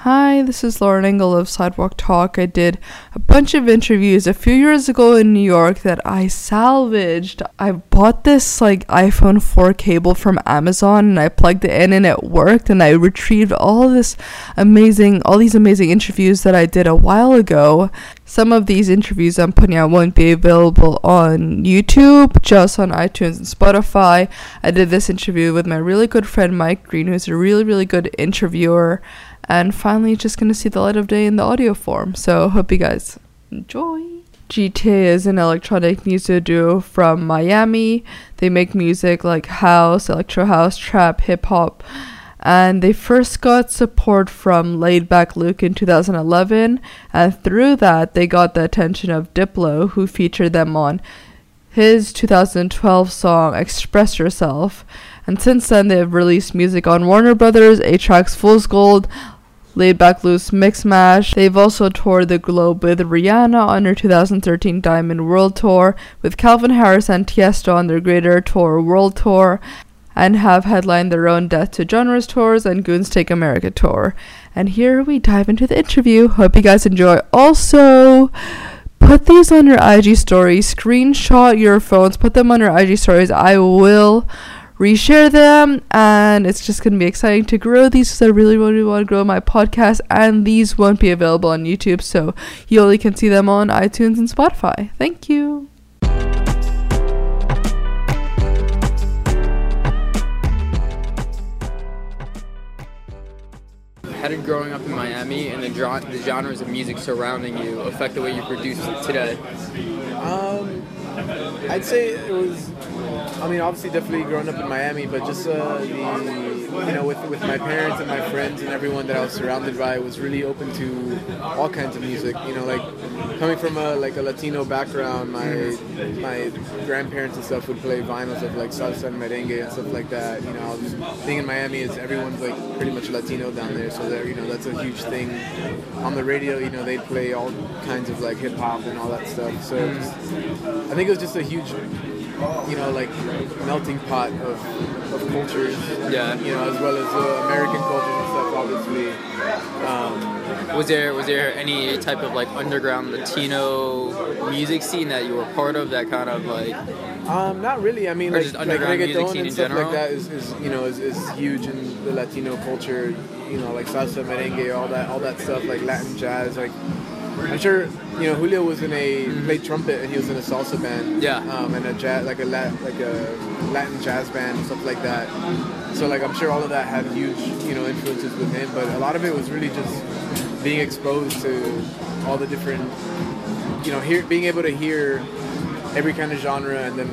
Hi, this is Lauren Engel of Sidewalk Talk. I did a bunch of interviews a few years ago in New York that I salvaged. I bought this like iPhone 4 cable from Amazon and I plugged it in and it worked and I retrieved all this amazing all these amazing interviews that I did a while ago. Some of these interviews I'm putting out won't be available on YouTube, just on iTunes and Spotify. I did this interview with my really good friend Mike Green, who's a really, really good interviewer and finally just going to see the light of day in the audio form. So hope you guys enjoy. GTA is an electronic music duo from Miami. They make music like house, electro house, trap, hip hop. And they first got support from Laid Back Luke in 2011, and through that, they got the attention of Diplo, who featured them on his 2012 song Express Yourself. And since then, they have released music on Warner Brothers, A-Trak's Fool's Gold, Laid Back Luke's Mixmash. They've also toured the globe with Rihanna on her 2013 Diamond World Tour, with Calvin Harris and Tiesto on their Greater Tour World Tour, and have headlined their own Death to Genres tours and Goons Take America tour. And here we dive into the interview. Hope you guys enjoy. Also, put these on your IG stories, screenshot your phones, put them on your IG stories. I will reshare them and it's just going to be exciting to grow these because i really really want to grow my podcast and these won't be available on youtube so you only can see them on itunes and spotify thank you How did growing up in Miami and the, gen- the genres of music surrounding you affect the way you produce today? Um, I'd say it was. I mean, obviously, definitely growing up in Miami, but just uh, the you know with with my parents and my friends and everyone that I was surrounded by was really open to all kinds of music. You know, like coming from a like a Latino background, my my grandparents and stuff would play vinyls of like salsa and merengue and stuff like that. You know, being in Miami is everyone's like pretty much Latino down there, so that you know that's a huge thing. On the radio, you know, they play all kinds of like hip hop and all that stuff. So I think it was just a huge, you know, like melting pot of, of cultures. Yeah. You know, as well as uh, American cultures and stuff, obviously. Um, Was there was there any type of like underground Latino music scene that you were part of that kind of like Um, not really. I mean, like, just like underground music reggaeton scene and in stuff general? like that is, is you know is, is huge in the Latino culture. You know, like salsa, merengue, all that, all that stuff, like Latin jazz. Like, I'm sure you know Julio was in a played trumpet and he was in a salsa band. Yeah. Um, and a jazz, like a Lat, like a Latin jazz band, and stuff like that. So like I'm sure all of that had huge you know influences with him, but a lot of it was really just being exposed to all the different you know, hear, being able to hear every kind of genre and then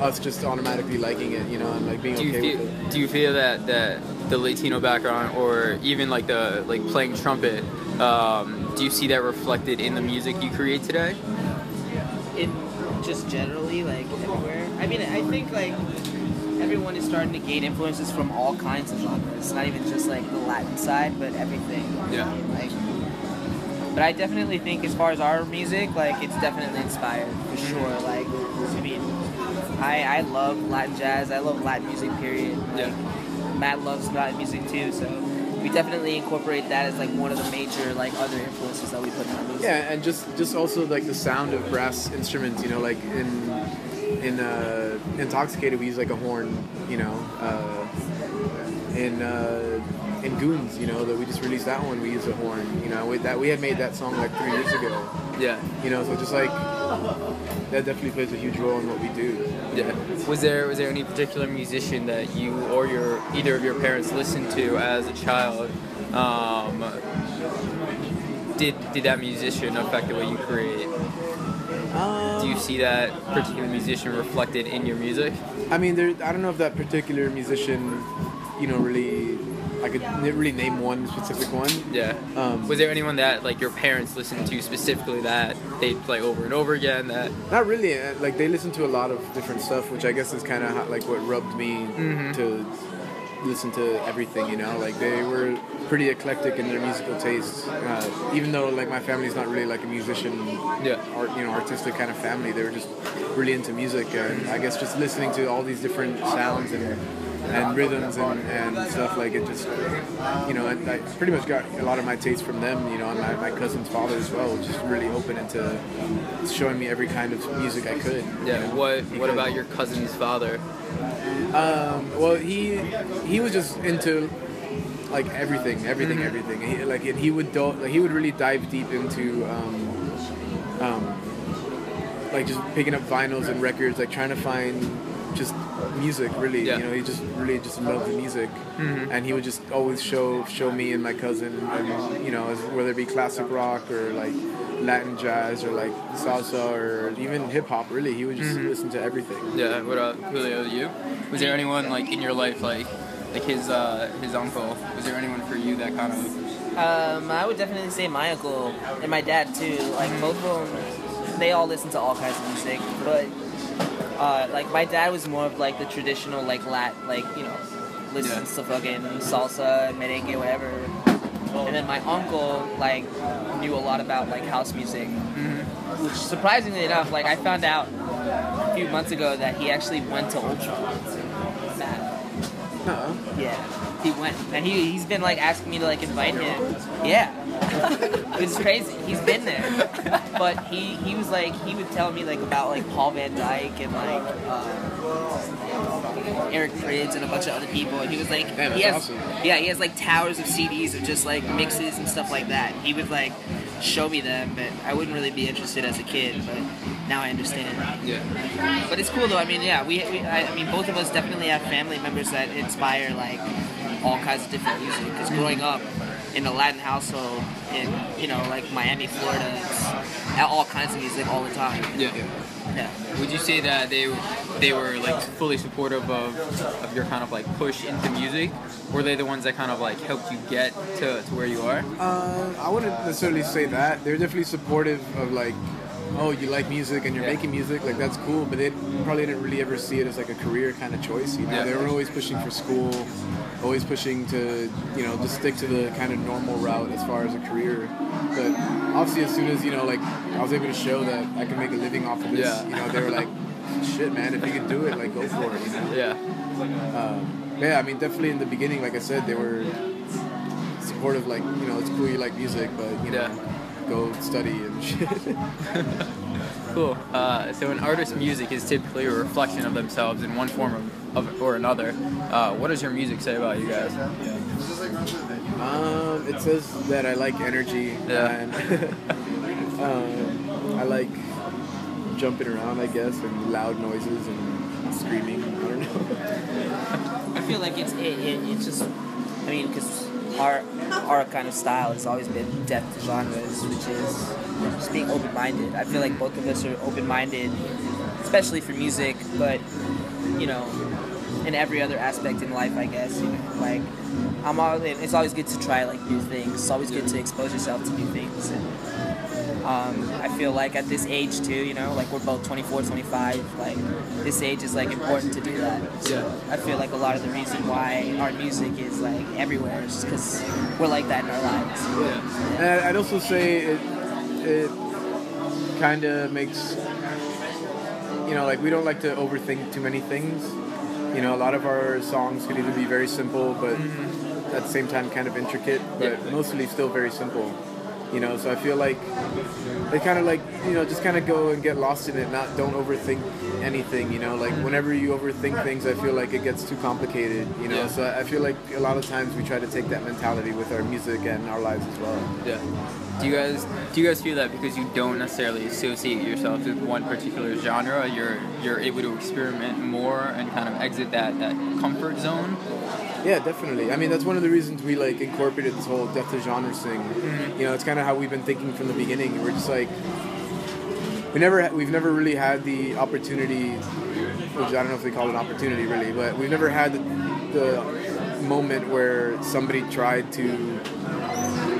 us just automatically liking it, you know, and like being do okay feel with it. do you feel that that the Latino background or even like the like playing trumpet um, do you see that reflected in the music you create today? in just generally like everywhere. I mean, I think like everyone is starting to gain influences from all kinds of genres. Not even just like the Latin side, but everything. Yeah. Like, but I definitely think as far as our music, like it's definitely inspired for mm-hmm. sure. Like, I mean, I I love Latin jazz. I love Latin music. Period. Like, Yeah. Matt loves Latin music too. So. We definitely incorporate that as like one of the major like other influences that we put in our music. Yeah, and just just also like the sound of brass instruments, you know, like in in uh, Intoxicated we use like a horn, you know, uh, in uh, in Goons, you know, that we just released that one, we use a horn, you know, with that we had made that song like three years ago, Yeah. you know, so just like that definitely plays a huge role in what we do. Yeah. Was there was there any particular musician that you or your either of your parents listened to as a child? Um, did did that musician affect the way you create? Um, Do you see that particular musician reflected in your music? I mean, there. I don't know if that particular musician, you know, really. I could really name one specific one. Yeah. Um, Was there anyone that like your parents listened to specifically that they'd play over and over again? That Not really. uh, Like they listened to a lot of different stuff, which I guess is kind of like what rubbed me Mhm. to listen to everything. You know, like they were pretty eclectic in their musical tastes. Uh, even though like my family's not really like a musician, Yeah. art, you know, artistic kind of family. They were just really into music, and I guess just listening to all these different sounds and and rhythms and, and stuff like it. Just you know, I, I pretty much got a lot of my taste from them. You know, and my, my cousin's father as well, just really open into showing me every kind of music I could. Yeah. What What about your cousin's father? Um, well, he he was just into like everything, everything, Mhm. everything. He, like he would do, like he would really dive deep into um, um, like just picking up vinyls and records, like trying to find just music. Really, Yeah. you know, he just really just loved the music, Mhm. and he would just always show show me and my cousin, and you know, whether it be classic rock or like Latin jazz or like salsa or even hip hop. Really, he would just Mhm. listen to everything. Yeah. What about Julio? You? Was there anyone like in your life like like his uh, his uncle? Was there anyone for you that kind of Um, I would definitely say my uncle and my dad too. Like both of them, they all listen to all kinds of music. But uh, like my dad was more of like the traditional like lat, like you know, listens to fucking salsa, merengue, whatever. And then my uncle like knew a lot about like house music, which surprisingly enough, like I found out a few months ago that he actually went to Ultra. Matt. Nuh-uh. Yeah, he went, and he he's been like asking me to like invite him. Yeah, it's crazy. He's been there, but he he was like he would tell me like about like Paul van Dyk and like uh, Eric Prydz and a bunch of other people. And he was like Damn, he has awesome. yeah he has like towers of CDs of just like mixes and stuff like that. He would like show me them, but I wouldn't really be interested as a kid. But now I understand. yeah? But it's cool though. I mean, yeah, we, we I, I mean, both of us definitely have family members that inspire like all kinds of different music. Because growing up in a Latin household in you know like Miami, Florida, it's all kinds of music all the time. Yeah. Yeah. Would you say that they they were like fully supportive of, of your kind of like push into music? Were they the ones that kind of like helped you get to, to where you are? Uh, I wouldn't necessarily say that. They're definitely supportive of like, oh, you like music and you're Yeah. making music, like that's cool. But they probably didn't really ever see it as like a career kind of choice. You know, Yeah. they were always pushing for school, always pushing to, you know, just stick to the kind of normal route as far as a career. But obviously, as soon as you know, like, I was able to show that I can make a living off of this, Yeah. you know, they were like, shit, man, if you can do it, like, go for it. You know. Yeah. Um, yeah, I mean, definitely in the beginning, like I said, they were supportive. Like, you know, it's cool you like music, but you know, Yeah. Go study and shit. Cool. Uh, so an artist's music is typically a reflection of themselves in one form of, of or another. Uh, what does your music say about you guys? um, it says that I like energy Yeah. and um, I like jumping around, I guess, and loud noises and screaming. I don't know. I feel like it's it, it, it's just I mean because our our kind of style has always been death to genres, which is just being open minded. I feel like both of us are open minded, especially for music, but you know, in every other aspect in life, I guess. You know, like I'm all it's always good to try like new things. It's always good to expose yourself to new things. And, um, I feel like at this age too, you know, like we're both 24, 25, like this age is like important to do that. So Yeah. I feel like a lot of the reason why our music is like everywhere is because we're like that in our lives. Yeah. And I'd also say it, it kind of makes, you know, like we don't like to overthink too many things. You know, a lot of our songs could either be very simple, but at the same time kind of intricate, but Yeah. mostly still very simple. You know, so I feel like they kind of like, you know, just kind of go and get lost in it, not don't overthink anything, you know, like whenever you overthink things, I feel like it gets too complicated, you know, Yeah. so I feel like a lot of times we try to take that mentality with our music and our lives as well. Yeah. Do you guys do you guys feel that because you don't necessarily associate yourself with one particular genre, you're you're able to experiment more and kind of exit that, that comfort zone? Yeah, definitely. I mean, that's one of the reasons we like incorporated this whole depth of genre thing. Mm-hmm. You know, it's kind of how we've been thinking from the beginning. We're just like, we never, we've never really had the opportunity, which I don't know if they call it an opportunity really, but we've never had the, the moment where somebody tried to,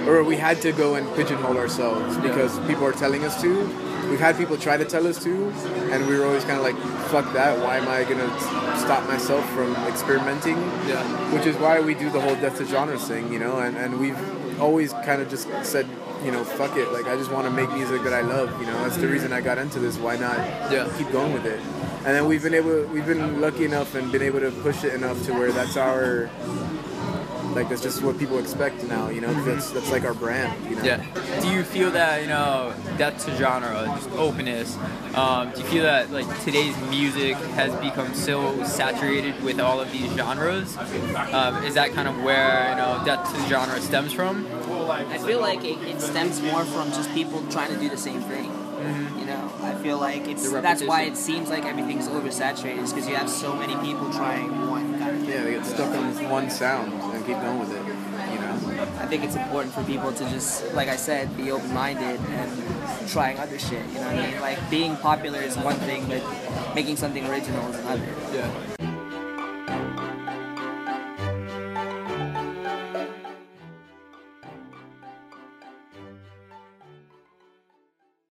or we had to go and pigeonhole ourselves because people are telling us to. We've had people try to tell us to, and we were always kind of like, "Fuck that! Why am I gonna stop myself from experimenting?" Yeah. which is why we do the whole death to genres thing, you know, and, and we've always kind of just said, you know, fuck it, like I just want to make music that I love, you know, that's the reason I got into this, why not Yeah. keep going with it? and then we've been able, we've been lucky enough and been able to push it enough to where that's our, like that's just what people expect now. You know, that's that's like our brand. You know. Yeah. Do you feel that you know death to genre, just openness? Um, do you feel that like today's music has become so saturated with all of these genres? Um, is that kind of where you know death to genre stems from? I feel like it, it stems more from just people trying to do the same thing. You know, I feel like it's that's why it seems like everything's oversaturated. Is because you have so many people trying one kind of thing. Yeah, they get stuck on one sound and keep going with it. You know. I think it's important for people to just, like I said, be open-minded and trying other shit. You know what I mean? Like being popular is one thing, but making something original is another. Yeah.